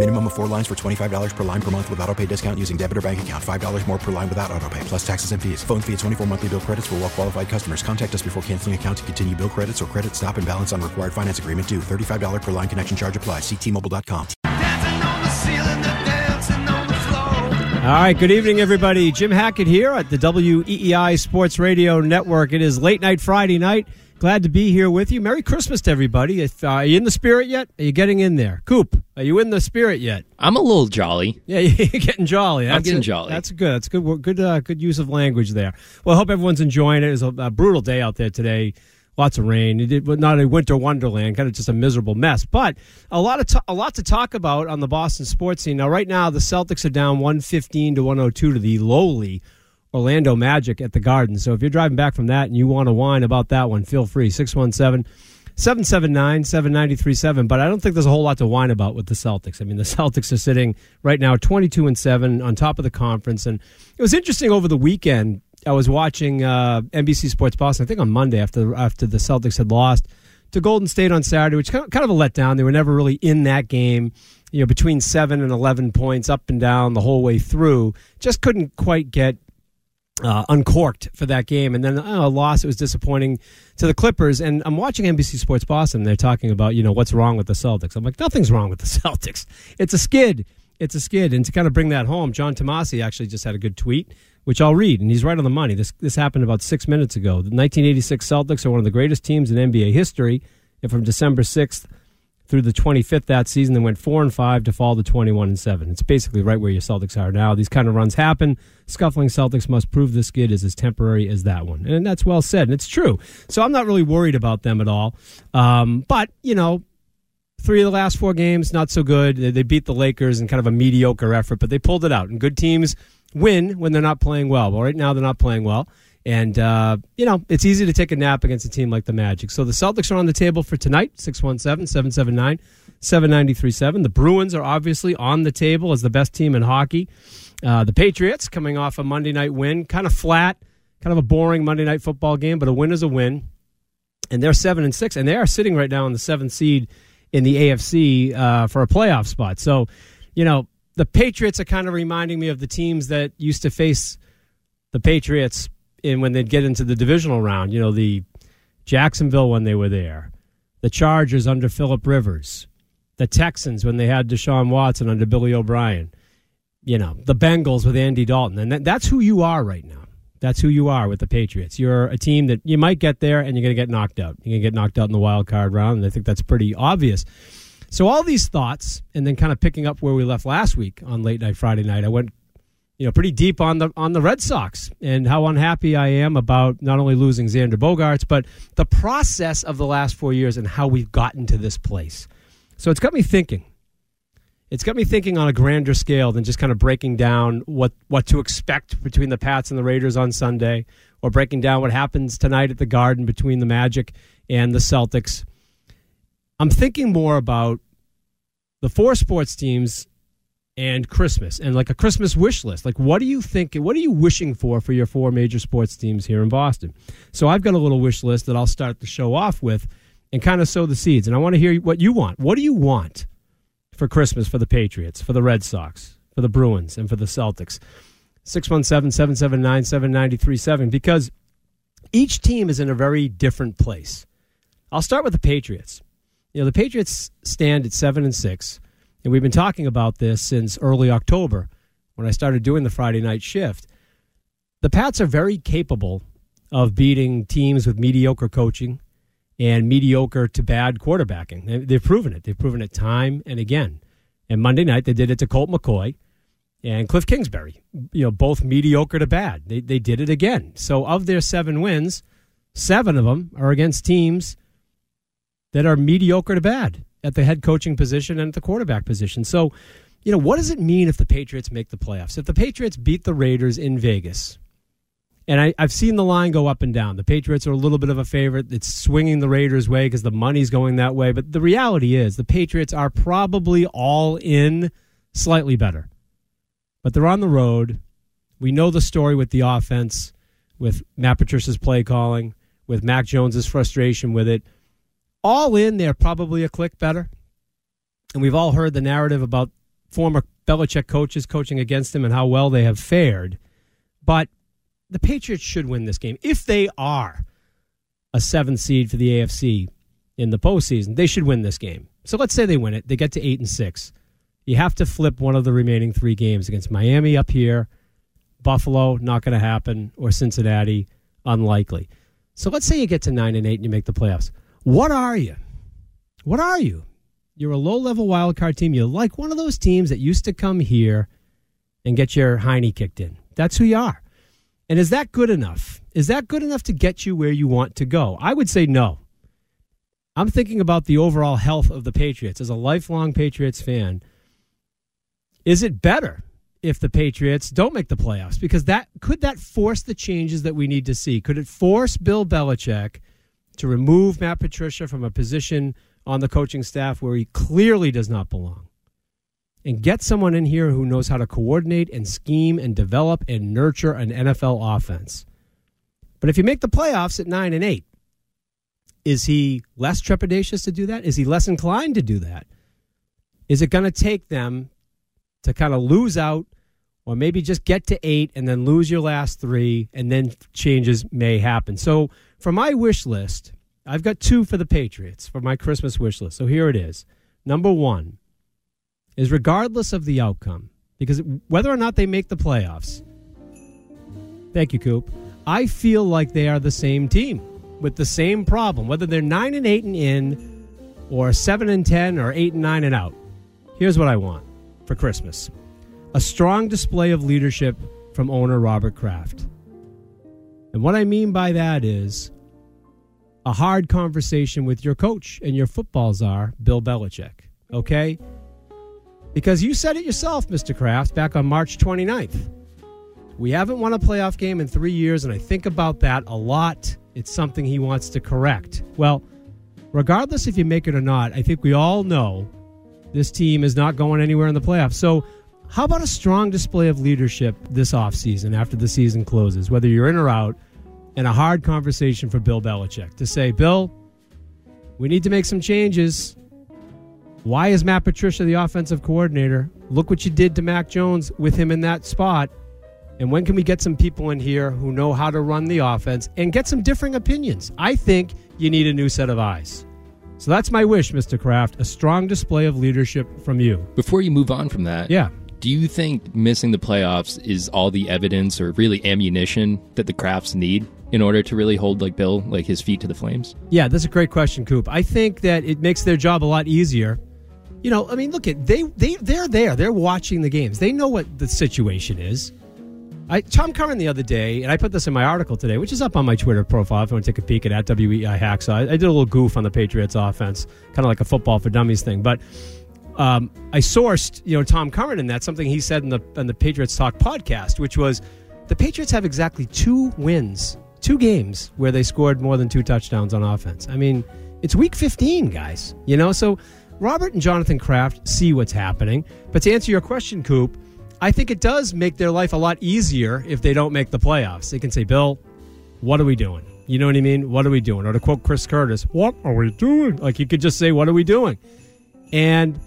Minimum of four lines for $25 per line per month with auto pay discount using debit or bank account. $5 more per line without auto pay, plus taxes and fees. Phone fee at 24 monthly bill credits for well qualified customers. Contact us before canceling account to continue bill credits or credit stop and balance on required finance agreement due. $35 per line connection charge applies. Ctmobile.com. All right, good evening, everybody. Jim Hackett here at the WEEI Sports Radio Network. It is late night Friday night. Glad to be here with you. Merry Christmas to everybody. If, uh, are you in the spirit yet? Are you getting in there? Coop, are you in the spirit yet? I'm a little jolly. Yeah, you're getting jolly. That's I'm getting a- jolly. That's good. That's good. Good. Uh, good use of language there. Well, I hope everyone's enjoying it. It was a, a brutal day out there today. Lots of rain. It did, not a winter wonderland. Kind of just a miserable mess. But a lot of to, a lot to talk about on the Boston sports scene. Now, right now, the Celtics are down one fifteen to one hundred two to the lowly Orlando Magic at the Garden. So if you're driving back from that and you want to whine about that one, feel free. 617 779 7937. But I don't think there's a whole lot to whine about with the Celtics. I mean, the Celtics are sitting right now 22 and 7 on top of the conference. And it was interesting over the weekend. I was watching uh, NBC Sports Boston, I think on Monday after, after the Celtics had lost to Golden State on Saturday, which kind of, a letdown. They were never really in that game. You know, between seven and eleven points, up and down the whole way through. Just couldn't quite get uh, uncorked for that game. And then uh, a loss, it was disappointing to the Clippers. And I'm watching NBC Sports Boston. They're talking about, you know, what's wrong with the Celtics. I'm like, nothing's wrong with the Celtics. It's a skid. It's a skid. And to kind of bring that home, John Tomase actually just had a good tweet, which I'll read. And he's right on the money. This, this happened about six minutes ago. The 1986 Celtics are one of the greatest teams in NBA history. And from December 6th through the 25th that season. They went four and five to fall to 21 and seven. It's basically right where your Celtics are now. These kind of runs happen. Scuffling Celtics must prove this skid is as temporary as that one, and that's well said. And it's true. So I'm not really worried about them at all. Um, but you know. Three of the last four games, not so good. They, beat the Lakers in kind of a mediocre effort, but they pulled it out. And good teams win when they're not playing well. Well, right now they're not playing well. And, uh, you know, it's easy to take a nap against a team like the Magic. So the Celtics are on the table for tonight, 617 779 7937. The Bruins are obviously on the table as the best team in hockey. Uh, the Patriots coming off a Monday night win, kind of flat, kind of a boring Monday night football game, but a win is a win. And they're 7 and 6, and they are sitting right now in the seventh seed in the AFC uh, for a playoff spot. So, you know, the Patriots are kind of reminding me of the teams that used to face the Patriots in when they'd get into the divisional round. You know, the Jacksonville when they were there, the Chargers under Philip Rivers, the Texans when they had Deshaun Watson under Billy O'Brien. You know, the Bengals with Andy Dalton, and that, that's who you are right now. That's who you are with the Patriots. You're a team that you might get there and you're going to get knocked out. You're going to get knocked out in the wild card round, and I think that's pretty obvious. So all these thoughts, and then kind of picking up where we left last week on late night Friday night, I went, you know, pretty deep on the on the Red Sox and how unhappy I am about not only losing Xander Bogaerts, but the process of the last four years and how we've gotten to this place. So it's got me thinking. It's got me thinking on a grander scale than just kind of breaking down what, what to expect between the Pats and the Raiders on Sunday, or breaking down what happens tonight at the Garden between the Magic and the Celtics. I'm thinking more about the four sports teams and Christmas and like a Christmas wish list. Like, what do you think? What are you wishing for for your four major sports teams here in Boston? So I've got a little wish list that I'll start the show off with and kind of sow the seeds. And I want to hear what you want. What do you want for Christmas for the Patriots, for the Red Sox, for the Bruins, and for the Celtics? 617 779 7937 because each team is in a very different place. I'll start with the Patriots. You know, the Patriots stand at 7 and 6, and we've been talking about this since early October when I started doing the Friday night shift. The Pats are very capable of beating teams with mediocre coaching and mediocre to bad quarterbacking. They- They've proven it. They've proven it time and again. And Monday night they did it to Colt McCoy and Cliff Kingsbury. You know, both mediocre to bad. They they did it again. So of their seven wins, seven of them are against teams that are mediocre to bad at the head coaching position and at the quarterback position. So, you know, what does it mean if the Patriots make the playoffs? If the Patriots beat the Raiders in Vegas, and I, have seen the line go up and down. The Patriots are a little bit of a favorite. It's swinging the Raiders' way because the money's going that way. But the reality is, the Patriots are probably all in slightly better. But they're on the road. We know the story with the offense, with Matt Patricia's play calling, with Mac Jones's frustration with it. All in, they're probably a click better. And we've all heard the narrative about former Belichick coaches coaching against him and how well they have fared. But the Patriots should win this game. If they are a seventh seed for the AFC in the postseason, they should win this game. So let's say they win it. They get to eight and six. You have to flip one of the remaining three games against Miami up here, Buffalo, not going to happen, or Cincinnati, unlikely. So let's say you get to nine and eight and you make the playoffs. What are you? What are you? You're a low level wild card team. You're like one of those teams that used to come here and get your hiney kicked in. That's who you are. And is that good enough? Is that good enough to get you where you want to go? I would say no. I'm thinking about the overall health of the Patriots as a lifelong Patriots fan. Is it better if the Patriots don't make the playoffs? Because that could that force the changes that we need to see? Could it force Bill Belichick to remove Matt Patricia from a position on the coaching staff where he clearly does not belong? and get someone in here who knows how to coordinate and scheme and develop and nurture an NFL offense. But if you make the playoffs at 9 and 8, is he less trepidatious to do that? Is he less inclined to do that? Is it going to take them to kind of lose out or maybe just get to 8 and then lose your last 3 and then changes may happen. So, for my wish list, I've got two for the Patriots for my Christmas wish list. So here it is. Number 1, is regardless of the outcome, because whether or not they make the playoffs, thank you, Coop. I feel like they are the same team with the same problem, whether they're nine and eight and in, or seven and ten, or eight and nine and out. Here's what I want for Christmas: a strong display of leadership from owner Robert Kraft. And what I mean by that is a hard conversation with your coach and your football czar, Bill Belichick. Okay? Because you said it yourself, Mr. Kraft, back on March 29th. We haven't won a playoff game in three years, and I think about that a lot. It's something he wants to correct. Well, regardless if you make it or not, I think we all know this team is not going anywhere in the playoffs. So, how about a strong display of leadership this offseason after the season closes, whether you're in or out, and a hard conversation for Bill Belichick to say, Bill, we need to make some changes. Why is Matt Patricia the offensive coordinator? Look what you did to Mac Jones with him in that spot. And when can we get some people in here who know how to run the offense and get some differing opinions? I think you need a new set of eyes. So that's my wish, Mr. Kraft, a strong display of leadership from you. Before you move on from that, yeah. Do you think missing the playoffs is all the evidence or really ammunition that the Krafts need in order to really hold like Bill like his feet to the flames? Yeah, that's a great question, Coop. I think that it makes their job a lot easier you know, I mean, look at they they they're there. They're watching the games. They know what the situation is. I Tom Curran the other day, and I put this in my article today, which is up on my Twitter profile. If you want to take a peek at at WEI Hacks, I, I did a little goof on the Patriots offense, kind of like a football for dummies thing. But um, I sourced, you know, Tom Curran in that something he said in the in the Patriots Talk podcast, which was the Patriots have exactly two wins, two games where they scored more than two touchdowns on offense. I mean, it's week 15, guys. You know, so Robert and Jonathan Kraft see what's happening. But to answer your question, Coop, I think it does make their life a lot easier if they don't make the playoffs. They can say, Bill, what are we doing? You know what I mean? What are we doing? Or to quote Chris Curtis, what are we doing? Like you could just say, what are we doing? And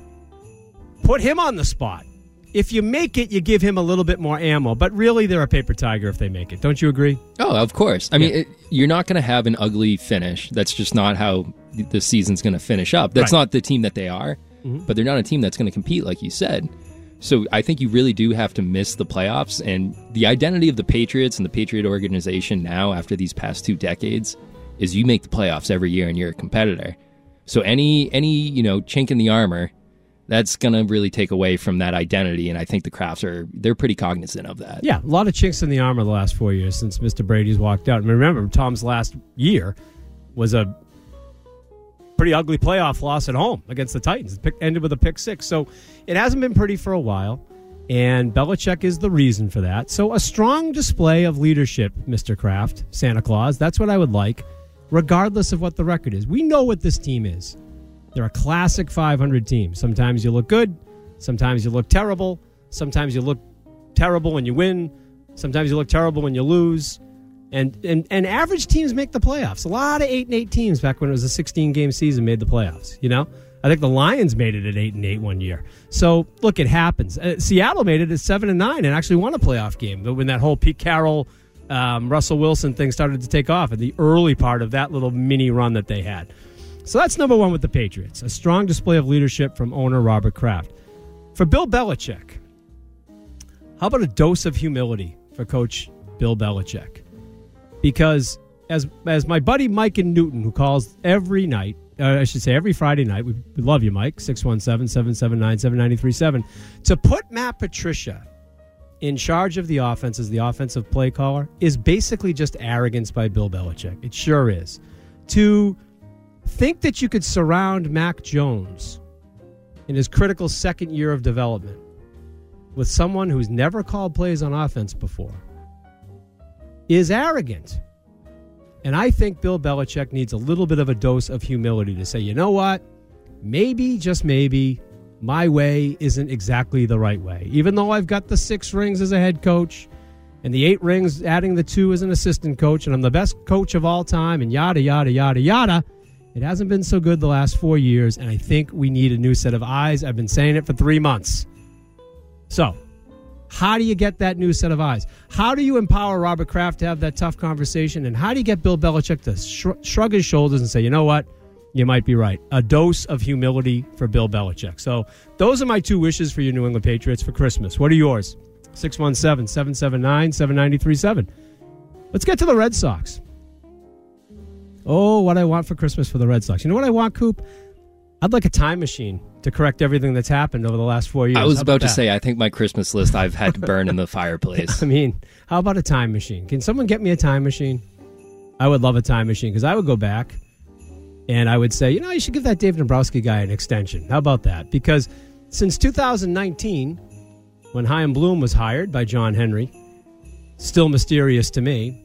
put him on the spot. If you make it, you give him a little bit more ammo. But really, they're a paper tiger if they make it. Don't you agree? Oh, of course. I yeah. mean, it, you're not going to have an ugly finish. That's just not how the season's going to finish up. That's right. not the team that they are, mm-hmm. but they're not a team that's going to compete, like you said. So I think you really do have to miss the playoffs. And the identity of the Patriots and the Patriot organization now, after these past two decades, is you make the playoffs every year and you're a competitor. So any any you know chink in the armor that's going to really take away from that identity. And I think the Krafts are they're pretty cognizant of that. Yeah, a lot of chinks in the armor the last four years since Mr. Brady's walked out. Mean, remember Tom's last year was a pretty ugly playoff loss at home against the Titans. It ended with a pick six, so it hasn't been pretty for a while. And Belichick is the reason for that. So a strong display of leadership, Mr. Kraft, Santa Claus. That's what I would like, regardless of what the record is. We know what this team is. They're a classic 500 team. Sometimes you look good, sometimes you look terrible, sometimes you look terrible when you win, sometimes you look terrible when you lose. And, and and average teams make the playoffs. A lot of eight and eight teams back when it was a 16 game season made the playoffs. You know, I think the Lions made it at eight and eight one year. So look, it happens. Uh, Seattle made it at seven and nine and actually won a playoff game But when that whole Pete Carroll, um, Russell Wilson thing started to take off at the early part of that little mini run that they had. So that's number one with the Patriots. A strong display of leadership from owner Robert Kraft. For Bill Belichick, how about a dose of humility for Coach Bill Belichick? Because as as my buddy Mike and Newton, who calls every night, uh, I should say every Friday night, we, we love you, Mike, 617 779 7937, to put Matt Patricia in charge of the offense as the offensive play caller is basically just arrogance by Bill Belichick. It sure is. To think that you could surround Mac Jones in his critical second year of development with someone who's never called plays on offense before is arrogant. And I think Bill Belichick needs a little bit of a dose of humility to say, you know what? Maybe, just maybe, my way isn't exactly the right way. Even though I've got the six rings as a head coach and the eight rings adding the two as an assistant coach, and I'm the best coach of all time, and yada, yada, yada, yada. It hasn't been so good the last four years, and I think we need a new set of eyes. I've been saying it for three months. So, how do you get that new set of eyes? How do you empower Robert Kraft to have that tough conversation? And how do you get Bill Belichick to sh- shrug his shoulders and say, you know what? You might be right. A dose of humility for Bill Belichick. So, those are my two wishes for your New England Patriots for Christmas. What are yours? 617 779 7937. Let's get to the Red Sox. Oh, what I want for Christmas for the Red Sox. You know what I want, Coop? I'd like a time machine to correct everything that's happened over the last four years. I was about, about to say, I think my Christmas list I've had to burn in the fireplace. I mean, how about a time machine? Can someone get me a time machine? I would love a time machine because I would go back and I would say, you know, you should give that Dave Dombrowski guy an extension. How about that? Because since 2019, when Chaim Bloom was hired by John Henry, still mysterious to me,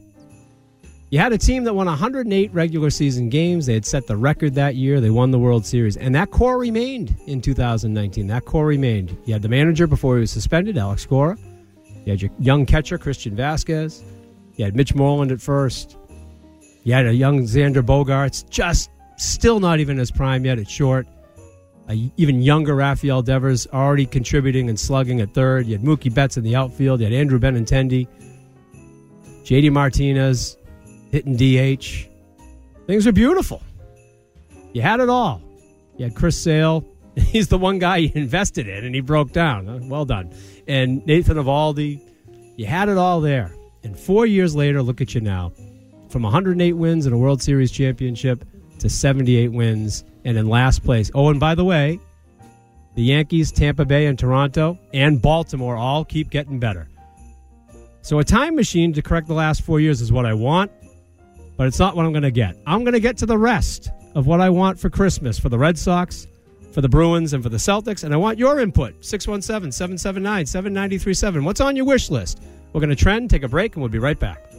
you had a team that won 108 regular season games. They had set the record that year. They won the World Series. And that core remained in 2019. That core remained. You had the manager before he was suspended, Alex Cora. You had your young catcher, Christian Vasquez. You had Mitch Moreland at first. You had a young Xander Bogaerts, just still not even his prime yet at short. A even younger Rafael Devers already contributing and slugging at third. You had Mookie Betts in the outfield. You had Andrew Benintendi. JD Martinez, hitting DH. Things are beautiful. You had it all. You had Chris Sale. He's the one guy you invested in, and he broke down. Uh, well done. And Nathan Eovaldi. You had it all there. And four years later, look at you now. From 108 wins in a World Series championship to 78 wins and in last place. Oh, and by the way, the Yankees, Tampa Bay, and Toronto, and Baltimore all keep getting better. So a time machine to correct the last four years is what I want but it's not what I'm going to get. I'm going to get to the rest of what I want for Christmas for the Red Sox, for the Bruins, and for the Celtics. And I want your input 617 779 7937. What's on your wish list? We're going to trend, take a break, and we'll be right back.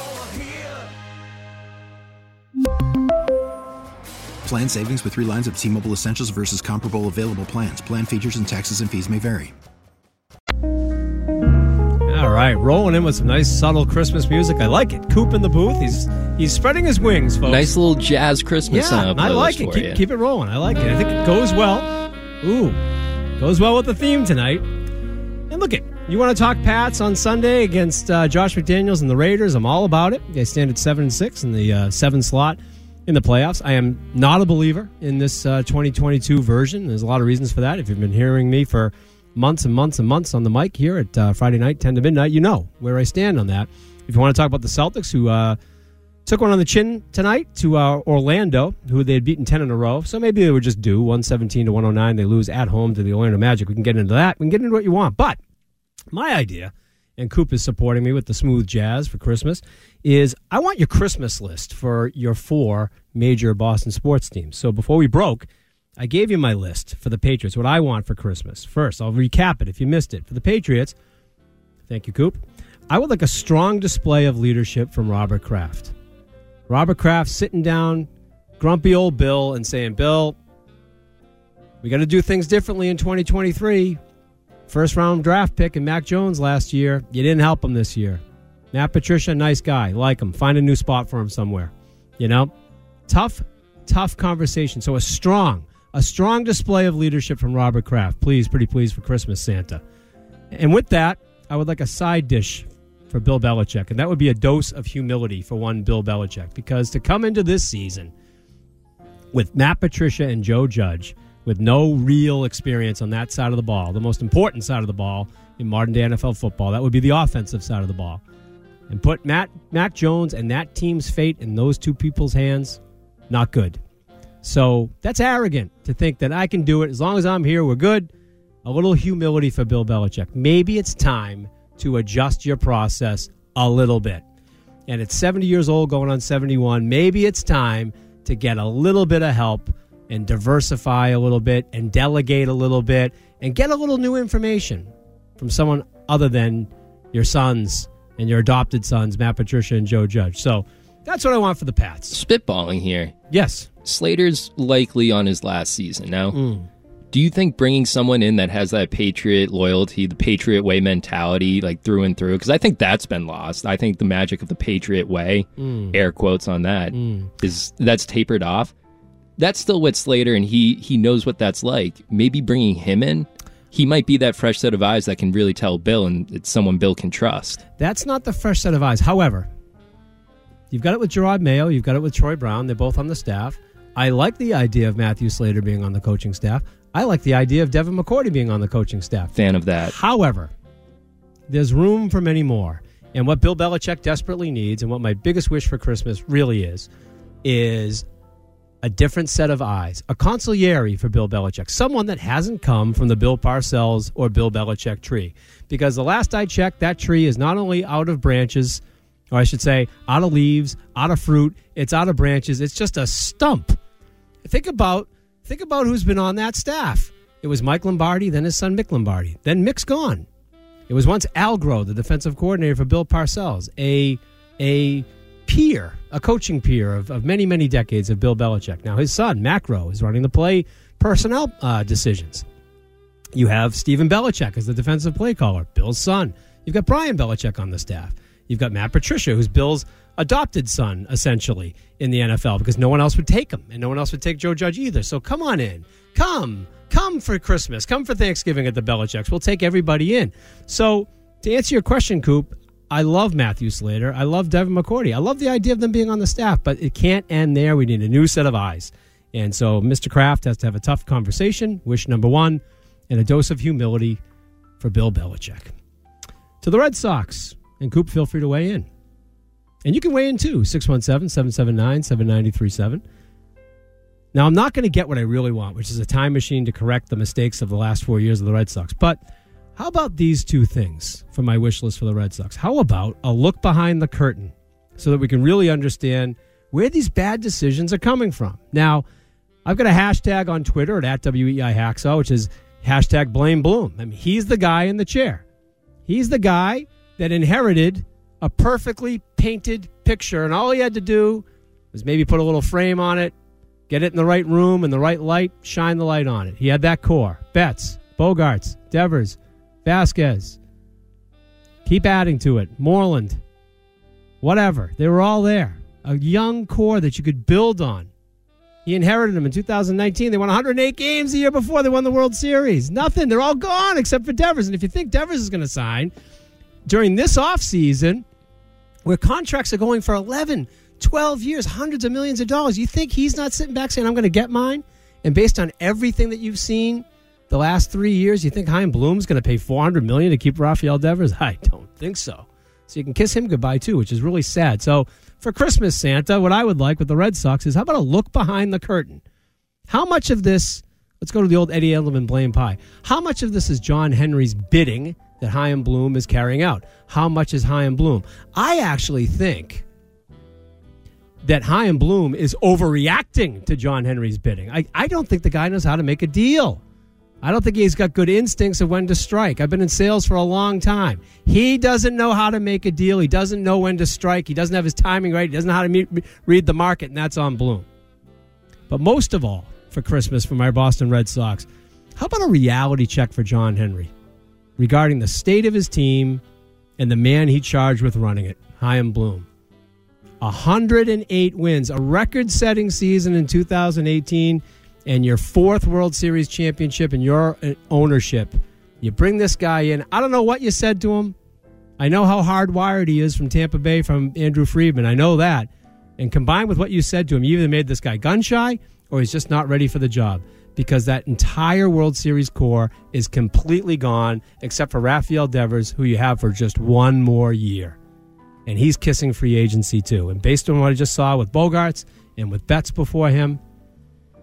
Plan savings with three lines of T Mobile Essentials versus comparable available plans. Plan features and taxes and fees may vary. All right, rolling in with some nice subtle Christmas music. I like it. Coop in the booth. He's he's spreading his wings, folks. Nice little jazz Christmas. Yeah, I like it. Keep, keep it rolling. I like it. I think it goes well. Ooh, goes well with the theme tonight. And look it. You want to talk Pats on Sunday against uh, Josh McDaniels and the Raiders? I'm all about it. They stand at seven and six in the uh, seven slot in the playoffs. I am not a believer in this uh, 2022 version. There's a lot of reasons for that. If you've been hearing me for months and months and months on the mic here at uh, Friday night, 10 to midnight, you know where I stand on that. If you want to talk about the Celtics, who uh, took one on the chin tonight to uh, Orlando, who they had beaten 10 in a row. So maybe they were just due 117 to 109. They lose at home to the Orlando Magic. We can get into that. We can get into what you want. But my idea, and Coop is supporting me with the smooth jazz for Christmas, is I want your Christmas list for your four major Boston sports teams. So before we broke, I gave you my list for the Patriots, what I want for Christmas. First, I'll recap it if you missed it. For the Patriots, thank you, Coop. I would like a strong display of leadership from Robert Kraft. Robert Kraft sitting down, grumpy old Bill, and saying, Bill, we got to do things differently in 2023. First round draft pick and Mac Jones last year. You didn't help him this year. Matt Patricia, nice guy. Like him. Find a new spot for him somewhere. You know? Tough, tough conversation. So a strong, a strong display of leadership from Robert Kraft. Please, pretty please for Christmas, Santa. And with that, I would like a side dish for Bill Belichick. And that would be a dose of humility for one Bill Belichick. Because to come into this season with Matt Patricia and Joe Judge, with no real experience on that side of the ball, the most important side of the ball in modern day NFL football, that would be the offensive side of the ball. And put Matt Jones and that team's fate in those two people's hands, not good. So that's arrogant to think that I can do it. As long as I'm here, we're good. A little humility for Bill Belichick. Maybe it's time to adjust your process a little bit. And at 70 years old, going on 71, maybe it's time to get a little bit of help and diversify a little bit and delegate a little bit and get a little new information from someone other than your sons and your adopted sons, Matt Patricia and Joe Judge. So that's what I want for the Pats. Spitballing here. Yes. Slater's likely on his last season now. Mm. Do you think bringing someone in that has that Patriot loyalty, the Patriot way mentality, like through and through? Because I think that's been lost. I think the magic of the Patriot way, Mm. air quotes on that, Mm. is that's tapered off. That's still with Slater, and he he knows what that's like. Maybe bringing him in, he might be that fresh set of eyes that can really tell Bill, and it's someone Bill can trust. That's not the fresh set of eyes. However, you've got it with Jerod Mayo, you've got it with Troy Brown. They're both on the staff. I like the idea of Matthew Slater being on the coaching staff. I like the idea of Devin McCourty being on the coaching staff. Fan of that. However, there's room for many more. And what Bill Belichick desperately needs, and what my biggest wish for Christmas really is, is a different set of eyes, a consigliere for Bill Belichick, someone that hasn't come from the Bill Parcells or Bill Belichick tree. Because the last I checked, that tree is not only out of branches, or I should say, out of leaves, out of fruit, it's out of branches, it's just a stump. Think about think about who's been on that staff. It was Mike Lombardi, then his son Mick Lombardi, then Mick's gone. It was once Al Groh, the defensive coordinator for Bill Parcells, a a peer, a coaching peer of, of many, many decades of Bill Belichick. Now his son, Matt Groh, is running the play personnel uh, decisions. You have Stephen Belichick as the defensive play caller, Bill's son. You've got Brian Belichick on the staff. You've got Matt Patricia, who's Bill's adopted son, essentially, in the NFL because no one else would take him and no one else would take Joe Judge either. So come on in. Come. Come for Christmas. Come for Thanksgiving at the Belichicks. We'll take everybody in. So to answer your question, Coop, I love Matthew Slater. I love Devin McCourty. I love the idea of them being on the staff, but it can't end there. We need a new set of eyes. And so Mr. Kraft has to have a tough conversation, wish number one, and a dose of humility for Bill Belichick. To the Red Sox, and Coop, feel free to weigh in. And you can weigh in too, 617 779 7937. Now, I'm not going to get what I really want, which is a time machine to correct the mistakes of the last four years of the Red Sox. But how about these two things for my wish list for the Red Sox? How about a look behind the curtain so that we can really understand where these bad decisions are coming from? Now, I've got a hashtag on Twitter at, at WEI Hacksaw, which is hashtag blame Bloom. I mean, he's the guy in the chair. He's the guy that inherited a perfectly painted picture, and all he had to do was maybe put a little frame on it, get it in the right room, in the right light, shine the light on it. He had that core. Betts, Bogaerts, Devers, Vasquez. Keep adding to it. Moreland, whatever. They were all there. A young core that you could build on. He inherited them in 2019. They won 108 games the year before they won the World Series. Nothing. They're all gone except for Devers. And if you think Devers is going to sign during this offseason, where contracts are going for 11, 12 years, hundreds of millions of dollars, you think he's not sitting back saying, I'm going to get mine? And based on everything that you've seen the last three years, you think Chaim Bloom's going to pay 400 million to keep Rafael Devers? I don't think so. So you can kiss him goodbye too, which is really sad. So for Christmas, Santa, what I would like with the Red Sox is how about a look behind the curtain? How much of this, let's go to the old Eddie Andelman blame pie. How much of this is John Henry's bidding that Chaim Bloom is carrying out? How much is Chaim Bloom? I actually think that Chaim Bloom is overreacting to John Henry's bidding. I, I don't think the guy knows how to make a deal. I don't think he's got good instincts of when to strike. I've been in sales for a long time. He doesn't know how to make a deal. He doesn't know when to strike. He doesn't have his timing right. He doesn't know how to meet, read the market, and that's on Bloom. But most of all, for Christmas for my Boston Red Sox, how about a reality check for John Henry regarding the state of his team and the man he charged with running it, Chaim Bloom? 108 wins, a record setting season in 2018 and your fourth World Series championship and your uh, ownership. You bring this guy in. I don't know what you said to him. I know how hardwired he is from Tampa Bay from Andrew Friedman. I know that. And combined with what you said to him, you either made this guy gun shy or he's just not ready for the job because that entire World Series core is completely gone except for Rafael Devers, who you have for just one more year. And he's kissing free agency too. And based on what I just saw with Bogaerts and with Betts before him,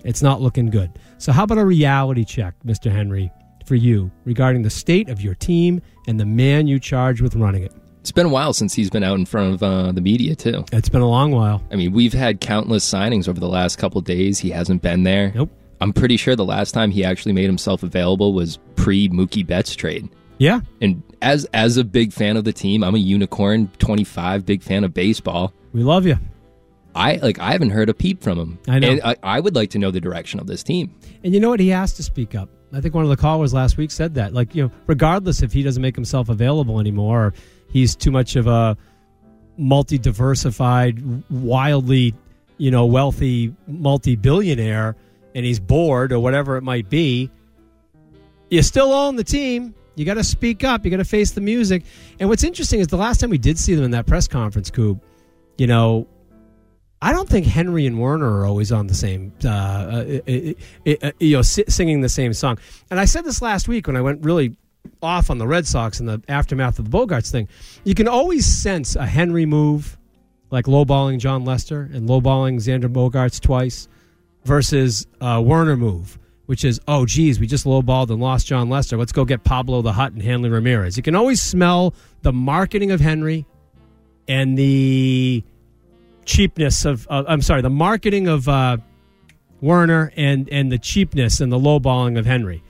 it's not looking good. So, how about a reality check, Mr. Henry, for you regarding the state of your team and the man you charge with running it? It's been a while since he's been out in front of uh, the media, too. It's been a long while. I mean, we've had countless signings over the last couple days. He hasn't been there. Nope. I'm pretty sure the last time he actually made himself available was pre Mookie Betts trade. Yeah. And as as a big fan of the team, I'm a unicorn 25, big fan of baseball. We love you. I like I haven't heard a peep from him. I know. And I, I would like to know the direction of this team. And you know what? He has to speak up. I think one of the callers last week said that. Like, you know, regardless if he doesn't make himself available anymore, or he's too much of a multi diversified, wildly, you know, wealthy multi billionaire and he's bored or whatever it might be, you still own the team. You got to speak up. You got to face the music. And what's interesting is the last time we did see them in that press conference, Coop, you know, I don't think Henry and Werner are always on the same, uh, uh, uh, you know, singing the same song. And I said this last week when I went really off on the Red Sox in the aftermath of the Bogaerts thing. You can always sense a Henry move, like lowballing Jon Lester and lowballing Xander Bogaerts twice, versus a Werner move, which is, oh, geez, we just lowballed and lost Jon Lester. Let's go get Pablo the Hut and Hanley Ramirez. You can always smell the marketing of Henry and the cheapness of, uh, I'm sorry, the marketing of uh, Werner and and the cheapness and the lowballing of Henry,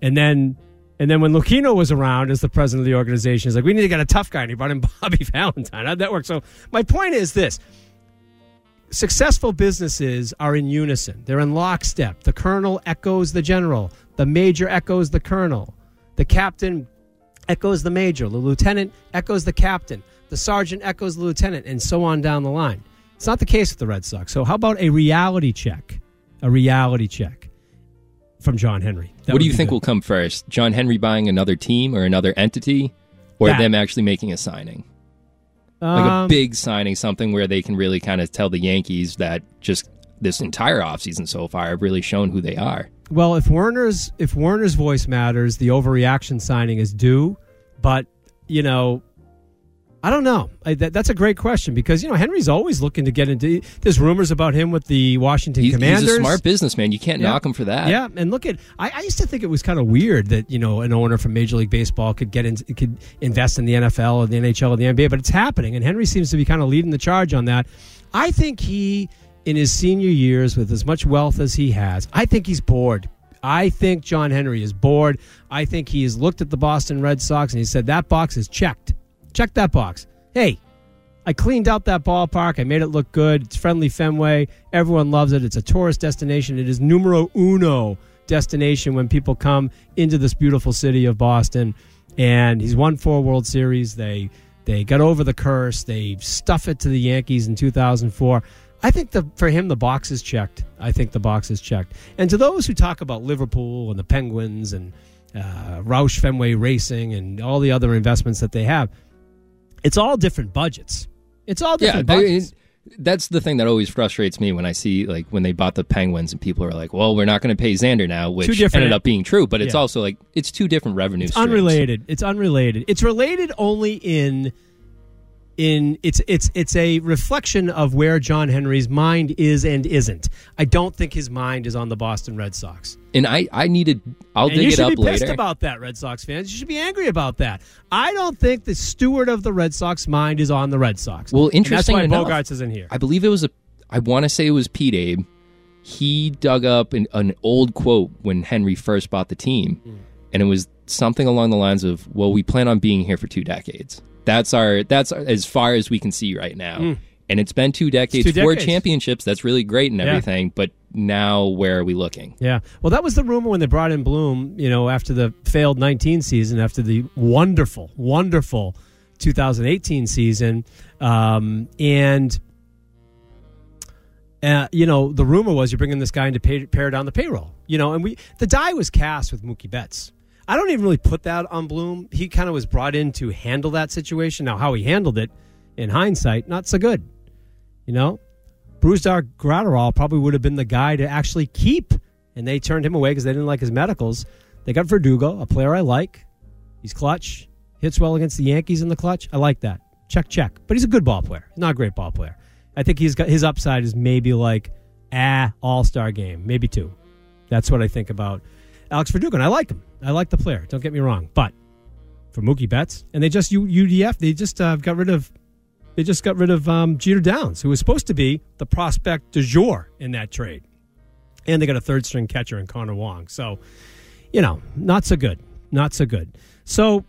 and then and then when Lucchino was around as the president of the organization, he's like, we need to get a tough guy, and he brought in Bobby Valentine. How'd that work? So my point is this. Successful businesses are in unison. They're in lockstep. The colonel echoes the general. The major echoes the colonel. The captain echoes the major. The lieutenant echoes the captain. The sergeant echoes the lieutenant, and so on down the line. It's not the case with the Red Sox. So, how about a reality check? A reality check from John Henry. That what do you think good. will come first? John Henry buying another team or another entity, or that. them actually making a signing? like a um, big signing, something where they can really kind of tell the Yankees that just this entire offseason so far have really shown who they are. Well, if Werner's if Werner's voice matters, the overreaction signing is due. But you know, I don't know. I, that, that's a great question because you know Henry's always looking to get into. There's rumors about him with the Washington he's, Commanders. He's a smart businessman. You can't yeah. knock him for that. Yeah, and look at. I, I used to think it was kind of weird that you know an owner from Major League Baseball could get in, could invest in the NFL or the NHL or the NBA, but it's happening, and Henry seems to be kind of leading the charge on that. I think he in his senior years with as much wealth as he has, I think he's bored. I think John Henry is bored. I think he has looked at the Boston Red Sox and he said, that box is checked. Check that box. Hey, I cleaned out that ballpark. I made it look good. It's friendly Fenway. Everyone loves it. It's a tourist destination. It is numero uno destination when people come into this beautiful city of Boston. And he's won four World Series. They they got over the curse. They stuff it to the Yankees in 2004. I think the for him the box is checked. I think the box is checked. And to those who talk about Liverpool and the Penguins and uh, Roush Fenway Racing and all the other investments that they have, it's all different budgets. It's all different yeah, budgets. that's the thing that always frustrates me when I see like when they bought the Penguins and people are like, "Well, we're not going to pay Xander now," which Two different- ended up being true. But it's Yeah. also like it's two different revenue It's streams. unrelated. It's unrelated. It's related only in in it's it's it's a reflection of where John Henry's mind is and isn't. I don't think his mind is on the Boston Red Sox. And I, I needed. I'll and dig you it should up be pissed later. about that, Red Sox fans. You should be angry about that. I don't think the steward of the Red Sox mind is on the Red Sox. Well, And interesting that's why enough, Bogaerts isn't here. I believe it was a. I want to say it was Pete Abe. He dug up an, an old quote when Henry first bought the team, Hmm. and it was something along the lines of, "Well, we plan on being here for two decades. That's our. That's our, as far as we can see right now." Mm. And it's been two decades, two four championships. That's really great and Yeah. everything. But now, where are we looking? Yeah. Well, that was the rumor when they brought in Bloom, you know, after the failed 19 season, after the wonderful, wonderful 2018 season. Um, and, uh, you know, the rumor was you're bringing this guy in to pay, pare down the payroll. You know, and we the die was cast with Mookie Betts. I don't even really put that on Bloom. He kind of was brought in to handle that situation. Now, how he handled it, in hindsight, not so good. You know, Brusdar Graterol probably would have been the guy to actually keep, and they turned him away because they didn't like his medicals. They got Verdugo, a player I like. He's clutch, hits well against the Yankees in the clutch. I like that. Check, check. But he's a good ball player. He's not a great ball player. I think he's got his upside is maybe like ah All Star game, maybe two. That's what I think about Alex Verdugo, and I like him. I like the player. Don't get me wrong, but for Mookie Betts, and they just UDF, they just uh, got rid of they just got rid of um, Jeter Downs, who was supposed to be the prospect du jour in that trade. And they got a third string catcher in Connor Wong. So, you know, not so good. Not so good. So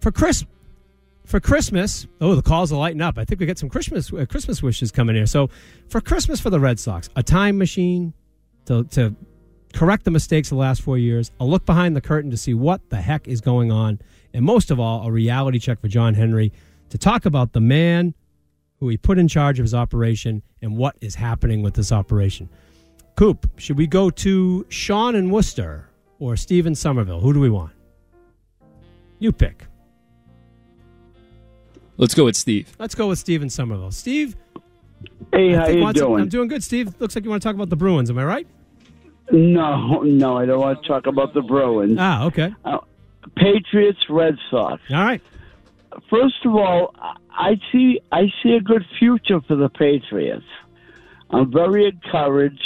for Chris for Christmas, oh, the calls are lighting up. I think we got some Christmas uh, Christmas wishes coming here. So for Christmas for the Red Sox, a time machine to, to correct the mistakes of the last four years, a look behind the curtain to see what the heck is going on, and most of all, a reality check for John Henry to talk about the man who he put in charge of his operation and what is happening with this operation. Coop, should we go to Sean in Worcester or Steve in Somerville? Who do we want? You pick. Let's go with Steve. Let's go with Steve in Somerville. Steve, Hey, how you wants- doing? I'm doing good, Steve. Looks like you want to talk about the Bruins. Am I right? No, no, I don't want to talk about the Bruins. Ah, okay. Uh, Patriots, Red Sox. All right. First of all, I- see I see a good future for the Patriots. I'm very encouraged.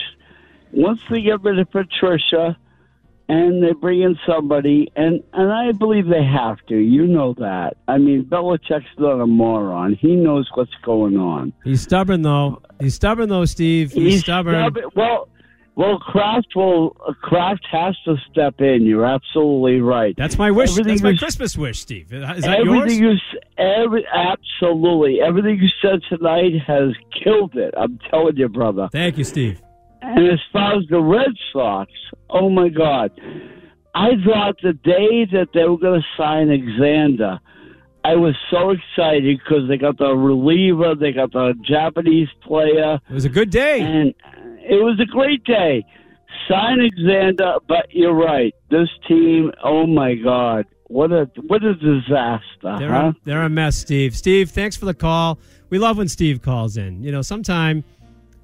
Once they get rid of Patricia and they bring in somebody, and, and I believe they have to. You know that. I mean, Belichick's not a moron. He knows what's going on. He's stubborn though. He's stubborn though, Steve. He's, stubborn. Well, well, Kraft will. uh, Kraft has to step in. You're absolutely right. That's my wish. Everything That's my you- Christmas wish, Steve. Is that yours? everything you, every, absolutely everything you said tonight has killed it. I'm telling you, brother. Thank you, Steve. And as far as the Red Sox, oh my God, I thought the day that they were going to sign Alexander, I was so excited because they got the reliever, they got the Japanese player. It was a good day. And it was a great day. Sign Alexander, but you're right. This team, oh my God, what a what a disaster, They're, huh? a, they're a mess, Steve. Steve, thanks for the call. We love when Steve calls in. You know, sometime,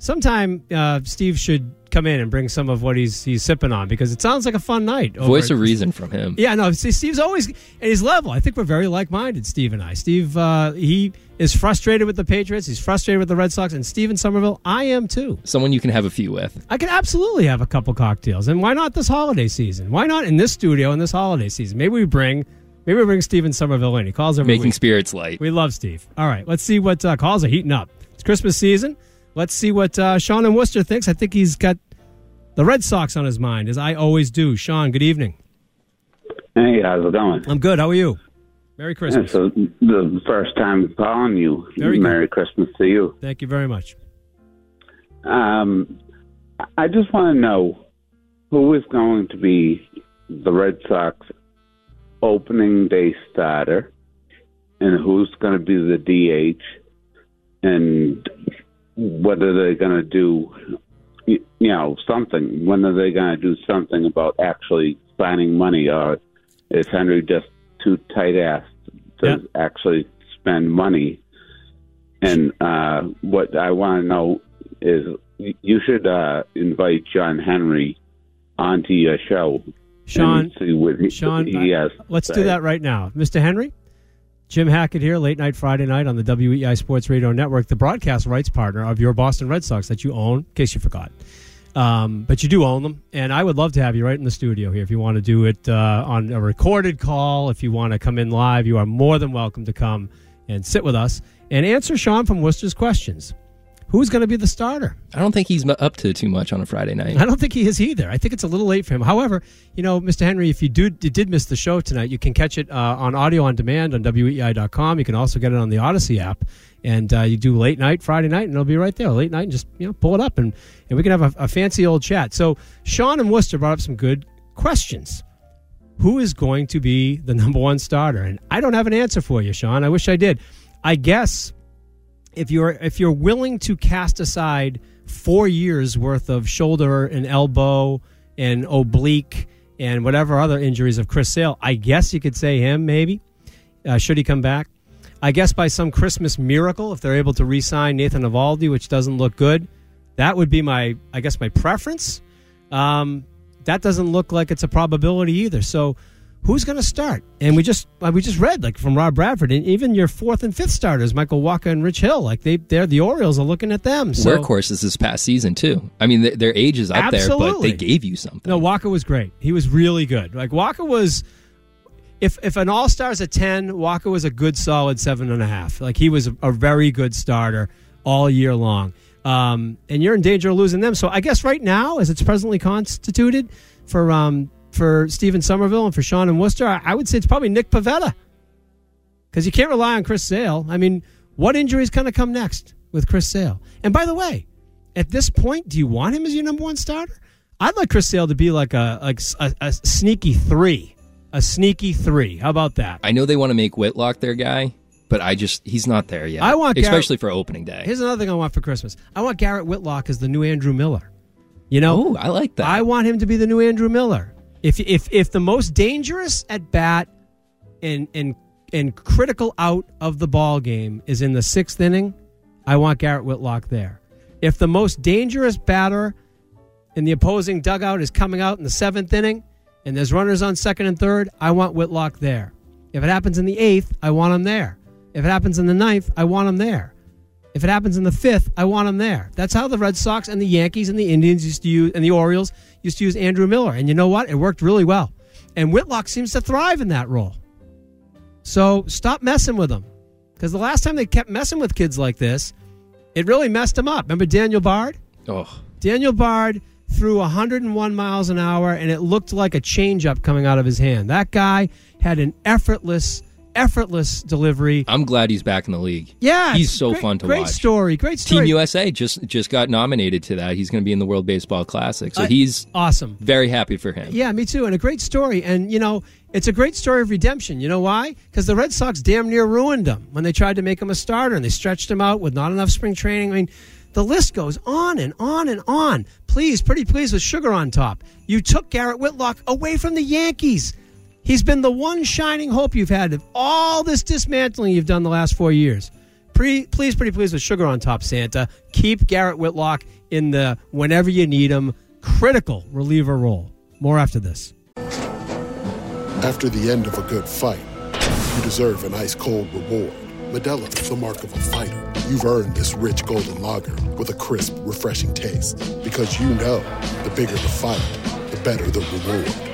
sometime uh, Steve should come in and bring some of what he's he's sipping on because it sounds like a fun night. Voice of reason from him. Yeah, no, see, Steve's always at his level. I think we're very like minded, Steve and I. Steve, uh, he is frustrated with the Patriots. He's frustrated with the Red Sox, and Steve in Somerville, I am too. Someone you can have a few with. I can absolutely have a couple cocktails, and why not this holiday season? Why not in this studio in this holiday season? Maybe we bring, maybe we bring Steve in Somerville in. He calls every Making week. spirits light. We love Steve. All right, let's see what uh, calls are heating up. It's Christmas season. Let's see what uh, Sean in Worcester thinks. I think he's got the Red Sox on his mind, as I always do. Sean, good evening. Hey, how's it going? I'm good. How are you? Merry Christmas. Yeah, so the first time calling you. Very Merry Christmas to you. Thank you very much. Um, I just want to know who is going to be the Red Sox opening day starter, and who's going to be the DH, and whether they're going to do, you know, something. When are they going to do something about actually signing money, or is Henry just too tight assed to Yeah. actually spend money? And uh, what I want to know is you should uh, invite John Henry onto your show. Sean, see what he, Sean, to let's say. do that right now. Mr. Henry, Jim Hackett here, late night Friday night on the WEEI Sports Radio Network, the broadcast rights partner of your Boston Red Sox that you own, in case you forgot. Um, but you do own them, and I would love to have you right in the studio here. If you want to do it uh, on a recorded call, if you want to come in live, you are more than welcome to come and sit with us and answer Sean from Worcester's questions. Who's going to be the starter? I don't think he's up to too much on a Friday night. I don't think he is either. I think it's a little late for him. However, you know, Mr. Henry, if you do you did miss the show tonight, you can catch it uh, on audio on demand on weei.com. You can also get it on the Audacy app, and uh, you do late night Friday night, and it'll be right there late night, and just you know pull it up, and and we can have a, a fancy old chat. So Sean and Worcester brought up some good questions. Who is going to be the number one starter? And I don't have an answer for you, Sean. I wish I did. I guess if you're if you're willing to cast aside four years worth of shoulder and elbow and oblique and whatever other injuries of Chris Sale, I guess you could say him maybe. Uh, should he come back? I guess by some Christmas miracle, if they're able to re-sign Nathan Eovaldi, which doesn't look good, that would be my I guess my preference. Um, that doesn't look like it's a probability either. So who's going to start? And we just uh, we just read like from Rob Bradford, and even your fourth and fifth starters, Michael Wacha and Rich Hill, like they they're the Orioles are looking at them. So Workhorses this past season too. I mean, th- their age is up there, but they gave you something. no, Wacha was great. He was really good. Like Wacha was. If, if an all star is a ten, Wacha was a good solid seven and a half. Like he was a, a very good starter all year long. Um, and you're in danger of losing them. So I guess right now, as it's presently constituted for um, for Stephen Somerville and for Sean and Worcester, I, I would say it's probably Nick Pivetta because you can't rely on Chris Sale. I mean, what injury is going to come next with Chris Sale? And by the way, at this point, do you want him as your number one starter? I'd like Chris Sale to be like a like a, a sneaky three, a sneaky three. How about that? I know they want to make Whitlock their guy, but I just he's not there yet. I want Garrett- especially for opening day. Here's another thing I want for Christmas. I want Garrett Whitlock as the new Andrew Miller. You know, Oh, I like that. I want him to be the new Andrew Miller. If if if the most dangerous at bat and and and critical out of the ball game is in the sixth inning, I want Garrett Whitlock there. If the most dangerous batter in the opposing dugout is coming out in the seventh inning and there's runners on second and third, I want Whitlock there. If it happens in the eighth, I want him there. If it happens in the ninth, I want him there. If it happens in the fifth, I want him there. That's how the Red Sox and the Yankees and the Indians used to use, and the Orioles used to use Andrew Miller. And you know what? It worked really well. And Whitlock seems to thrive in that role. So stop messing with him. Because the last time they kept messing with kids like this, it really messed him up. Remember Daniel Bard? oh, Daniel Bard threw 101 miles an hour, and it looked like a changeup coming out of his hand. That guy had an effortless, effortless delivery. I'm glad he's back in the league. Yeah, he's so great- fun to great watch. Great story, great story. Team. USA just just got nominated to that. He's going to be in the World Baseball Classic, so Uh, he's awesome. very happy for him. Yeah, me too. And a great story. And, you know, it's a great story of redemption. You know why? Because the Red Sox damn near ruined him when they tried to make him a starter and they stretched him out with not enough spring training. I mean, the list goes on and on and on. Please, pretty please with sugar on top. You took Garrett Whitlock away from the Yankees. He's been the one shining hope you've had of all this dismantling you've done the last four years. Pre, please, pretty please with sugar on top, Santa. Keep Garrett Whitlock in the whenever you need him critical reliever role. More after this. After the end of a good fight, you deserve an ice cold reward. Modelo is the mark of a fighter. You've earned this rich golden lager with a crisp, refreshing taste. Because you know the bigger the fight, the better the reward.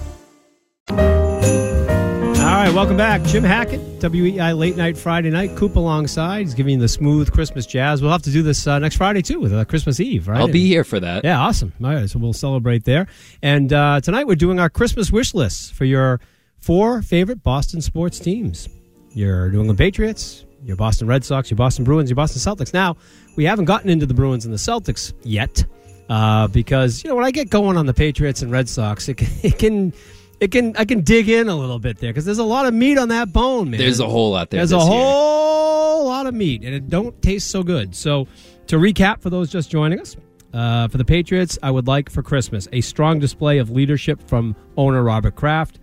All right, welcome back. Jim Hackett, WEEI Late Night Friday Night. Coop alongside. He's giving you the smooth Christmas jazz. We'll have to do this uh, next Friday, too, with uh, Christmas Eve, right? I'll be here for that. Yeah, awesome. All right, so we'll celebrate there. And uh, tonight we're doing our Christmas wish list for your four favorite Boston sports teams. Your New England Patriots, your Boston Red Sox, your Boston Bruins, your Boston Celtics. Now, we haven't gotten into the Bruins and the Celtics yet uh, because, you know, when I get going on the Patriots and Red Sox, it can... It can it can I can dig in a little bit there because there's a lot of meat on that bone, man. There's a whole lot there. There's a whole lot of meat, and it don't taste so good. So, to recap for those just joining us, uh, for the Patriots, I would like for Christmas a strong display of leadership from owner Robert Kraft,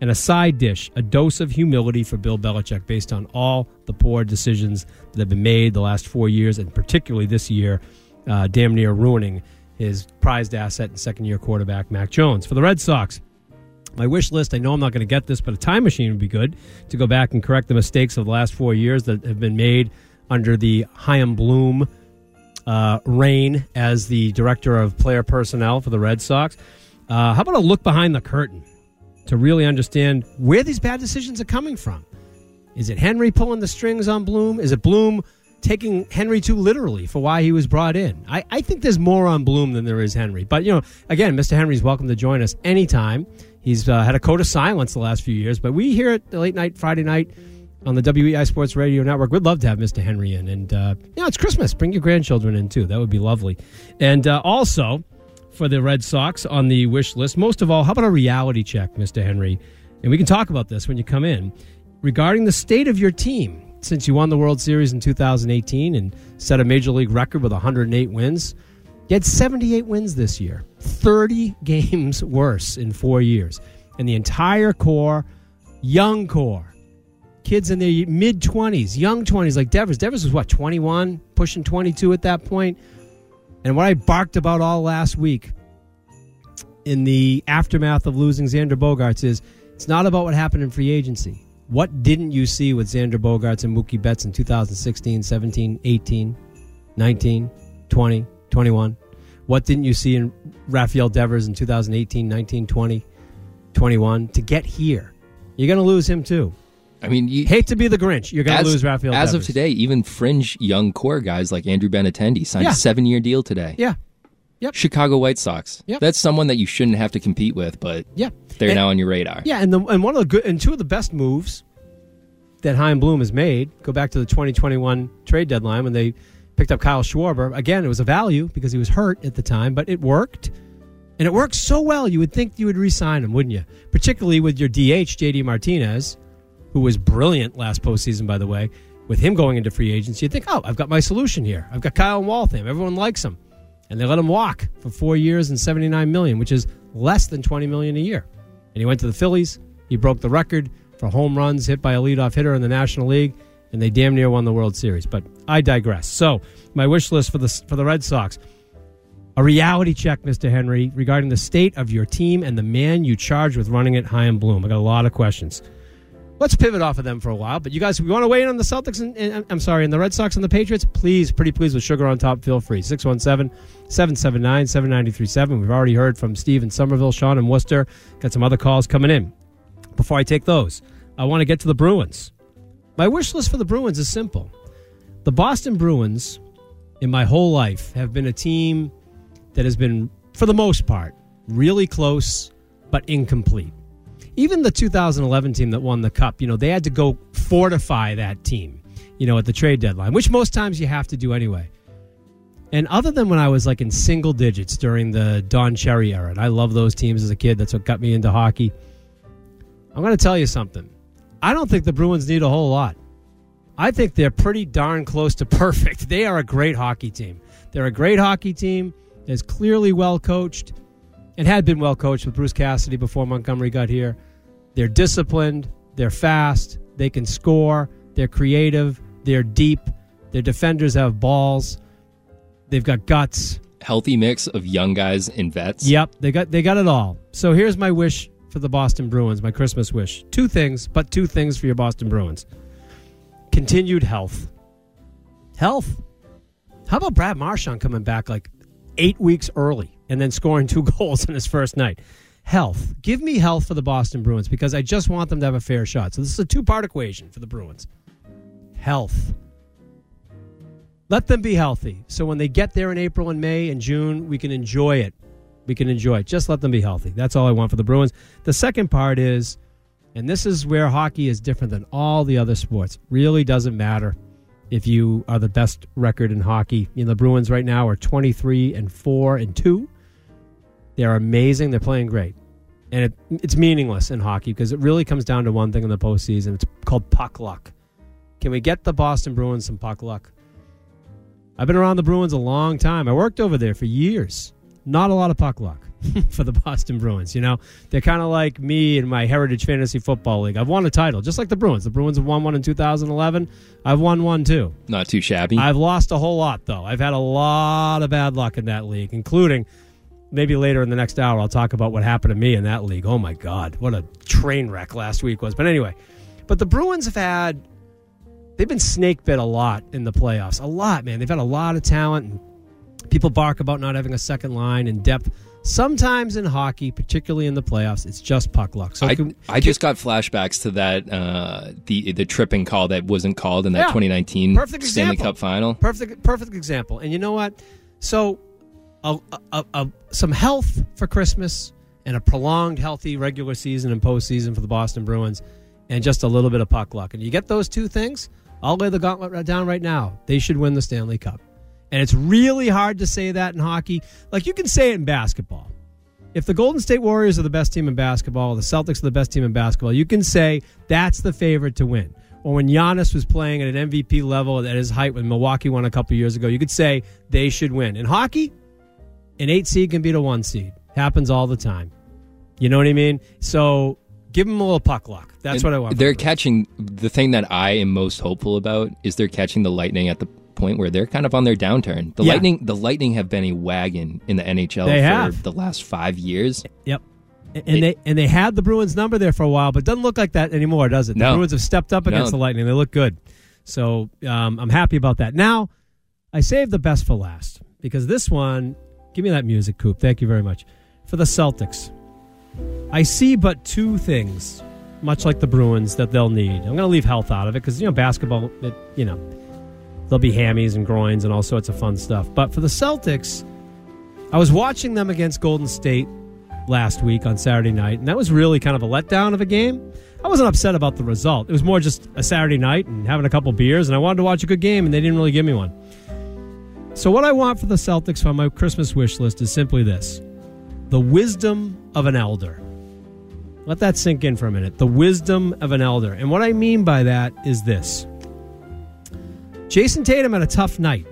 and a side dish, a dose of humility for Bill Belichick, based on all the poor decisions that have been made the last four years, and particularly this year, uh, damn near ruining his prized asset and second-year quarterback Mac Jones. For the Red Sox my wish list. I know I'm not going to get this, but a time machine would be good to go back and correct the mistakes of the last four years that have been made under the Chaim Bloom uh, reign as the director of player personnel for the Red Sox. Uh, how about a look behind the curtain to really understand where these bad decisions are coming from? Is it Henry pulling the strings on Bloom? Is it Bloom taking Henry too literally for why he was brought in? I, I think there's more on Bloom than there is Henry. But, you know, again, Mr. Henry's welcome to join us anytime. He's uh, had a code of silence the last few years, but we here at the late night Friday night on the WEEI Sports Radio Network, we'd love to have Mr. Henry in. And, uh, you know, it's Christmas. Bring your grandchildren in, too. That would be lovely. And uh, also, for the Red Sox on the wish list, most of all, how about a reality check, Mr. Henry? And we can talk about this when you come in regarding the state of your team since you won the World Series in 2018 and set a major league record with 108 wins. You had 78 wins this year, 30 games worse in four years. And the entire core, young core, kids in their mid 20s, young 20s, like Devers. Devers was what, 21, pushing 22 at that point? And what I barked about all last week in the aftermath of losing Xander Bogaerts is it's not about what happened in free agency. What didn't you see with Xander Bogaerts and Mookie Betts in 2016, 17, 18, 19, 20? 21. What didn't you see in Rafael Devers in 2018, 19, 20, 21 to get here? You're going to lose him too. I mean, you, hate to be the Grinch. You're going to lose Rafael. As Devers. of today, even fringe young core guys like Andrew Benintendi signed Yeah. a seven-year deal today. Yeah. Yep. Chicago White Sox. Yep. That's someone that you shouldn't have to compete with, but Yeah. they're And- now on your radar. Yeah, and the and one of the good and two of the best moves that Chaim Bloom has made go back to the 2021 trade deadline when they picked up Kyle Schwarber. Again, it was a value because he was hurt at the time, but it worked. And it worked so well, you would think you would re-sign him, wouldn't you? Particularly with your DH, JD Martinez, who was brilliant last postseason, by the way. With him going into free agency, you'd think, oh, I've got my solution here. I've got Kyle Waltham. Everyone likes him. And they let him walk for four years and 79 million, which is less than 20 million a year. And he went to the Phillies. He broke the record for home runs hit by a leadoff hitter in the National League, and they damn near won the World Series. But I digress. So my wish list for the for the Red Sox: a reality check, Mister Henry, regarding the state of your team and the man you charge with running it, Chaim Bloom. I got a lot of questions. Let's pivot off of them for a while. But you guys, if you want to weigh in on the Celtics and, and I'm sorry, and the Red Sox and the Patriots, please, pretty please with Sugar on Top, feel free. 617 779 7937. We've already heard from Steve in Somerville, Sean in Worcester. Got some other calls coming in. Before I take those, I want to get to the Bruins. My wish list for the Bruins is simple. The Boston Bruins, in my whole life, have been a team that has been, for the most part, really close but incomplete. Even the 2011 team that won the cup, you know, they had to go fortify that team, you know, at the trade deadline, which most times you have to do anyway. And other than when I was like in single digits during the Don Cherry era, and I love those teams as a kid, that's what got me into hockey. I'm going to tell you something. I don't think the Bruins need a whole lot. I think they're pretty darn close to perfect. They are a great hockey team. They're a great hockey team. Is clearly well coached and had been well coached with Bruce Cassidy before Montgomery got here. They're disciplined. They're fast. They can score. They're creative. They're deep. Their defenders have balls. They've got guts. Healthy mix of young guys and vets. Yep, they got they got it all. So here's my wish for the Boston Bruins, my Christmas wish. Two things, but two things for your Boston Bruins. Continued health. Health. How about Brad Marchand coming back like eight weeks early and then scoring two goals in his first night? Health. Give me health for the Boston Bruins because I just want them to have a fair shot. So this is a two part equation for the Bruins. Health. Let them be healthy. So when they get there in April and May and June, we can enjoy it. We can enjoy it. Just let them be healthy. That's all I want for the Bruins. The second part is, and this is where hockey is different than all the other sports. Really doesn't matter if you are the best record in hockey. You know, the Bruins right now are 23 and 4 and 2. They're amazing. They're playing great. And it, it's meaningless in hockey because it really comes down to one thing in the postseason. It's called puck luck. Can we get the Boston Bruins some puck luck? I've been around the Bruins a long time. I worked over there for years. Not a lot of puck luck for the Boston Bruins. You know, they're kind of like me in my Heritage Fantasy Football League. I've won a title, just like the Bruins. The Bruins have won one in 2011. I've won one too. Not too shabby. I've lost a whole lot, though. I've had a lot of bad luck in that league, including maybe later in the next hour, I'll talk about what happened to me in that league. Oh, my God. What a train wreck last week was. But anyway, but the Bruins have had they've been snake bit a lot in the playoffs. A lot, man. They've had a lot of talent. People bark about not having a second line and depth. Sometimes in hockey, particularly in the playoffs, it's just puck luck. So I, can, I just got flashbacks to that uh, the the tripping call that wasn't called in that Yeah. 2019 Perfect Stanley example. Cup final. perfect, perfect example. And you know what? So, a, a, a, some health for Christmas and a prolonged, healthy regular season and postseason for the Boston Bruins, and just a little bit of puck luck. And you get those two things, I'll lay the gauntlet right down right now. They should win the Stanley Cup. And it's really hard to say that in hockey. Like you can say it in basketball. If the Golden State Warriors are the best team in basketball, the Celtics are the best team in basketball, you can say that's the favorite to win. Or when Giannis was playing at an MVP level at his height when Milwaukee won a couple years ago, you could say they should win. In hockey, an eight seed can beat a one seed. Happens all the time. You know what I mean? So give them a little puck luck. That's And what I want. They're catching the thing that I am most hopeful about is they're catching the Lightning at the point where they're kind of on their downturn. The Yeah. Lightning, the Lightning have been a wagon in the NHL They for have. the last five years. Yep. And they and they had the Bruins number there for a while, but it doesn't look like that anymore, does it? The No. Bruins have stepped up against No. the Lightning. They look good. So um, I'm happy about that. Now, I saved the best for last because this one, give me that music, Coop. Thank you very much. For the Celtics, I see but two things, much like the Bruins, that they'll need. I'm going to leave health out of it because, you know, basketball, it, you know, there'll be hammies and groins and all sorts of fun stuff. But for the Celtics, I was watching them against Golden State last week on Saturday night, and that was really kind of a letdown of a game. I wasn't upset about the result. It was more just a Saturday night and having a couple beers, and I wanted to watch a good game, and they didn't really give me one. So, what I want for the Celtics on my Christmas wish list is simply this the wisdom of an elder. Let that sink in for a minute. The wisdom of an elder. And what I mean by that is this Jayson Tatum had a tough night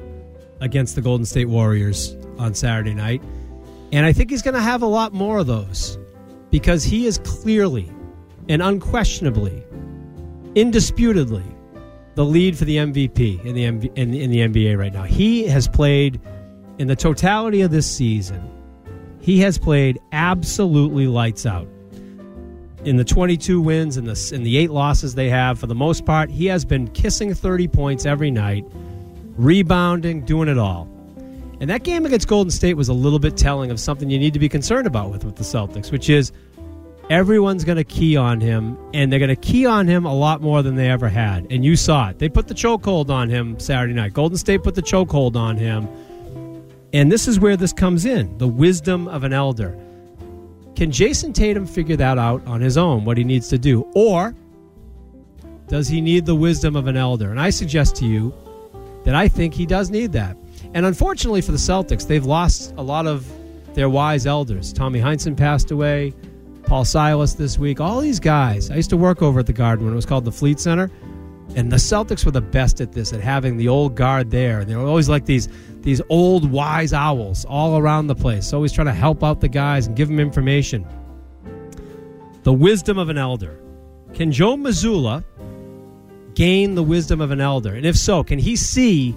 against the Golden State Warriors on Saturday night. And I think he's going to have a lot more of those because he is clearly and unquestionably, indisputably, the lead for the MVP in the, MV, in, in the NBA right now. He has played in the totality of this season, he has played absolutely lights out. In the 22 wins and the, and the eight losses they have, for the most part, he has been kissing 30 points every night, rebounding, doing it all. And that game against Golden State was a little bit telling of something you need to be concerned about with, with the Celtics, which is everyone's going to key on him, and they're going to key on him a lot more than they ever had. And you saw it. They put the chokehold on him Saturday night. Golden State put the chokehold on him. And this is where this comes in the wisdom of an elder. Can Jayson Tatum figure that out on his own, what he needs to do? Or does he need the wisdom of an elder? And I suggest to you that I think he does need that. And unfortunately for the Celtics, they've lost a lot of their wise elders. Tommy Heinsohn passed away, Paul Silas this week. All these guys. I used to work over at the Garden when it was called the Fleet Center. And the Celtics were the best at this, at having the old guard there. They were always like these these old wise owls all around the place, always trying to help out the guys and give them information. The wisdom of an elder. Can Joe Mazzulla gain the wisdom of an elder? And if so, can he see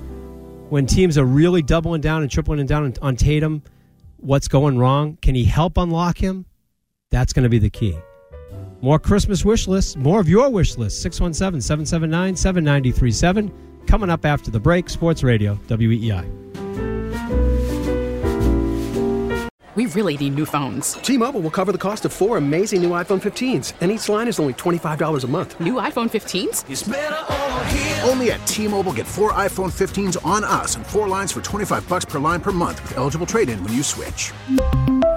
when teams are really doubling down and tripling down on Tatum what's going wrong? Can he help unlock him? That's going to be the key. More Christmas wish lists, more of your wish list. 617 779 7937. Coming up after the break, Sports Radio, WEEI. We really need new phones. T Mobile will cover the cost of four amazing new iPhone 15s, and each line is only $25 a month. New iPhone 15s? Only at T-Mobile, get four iPhone 15s on us and four lines for 25 bucks per line per month with eligible trade-in when you switch.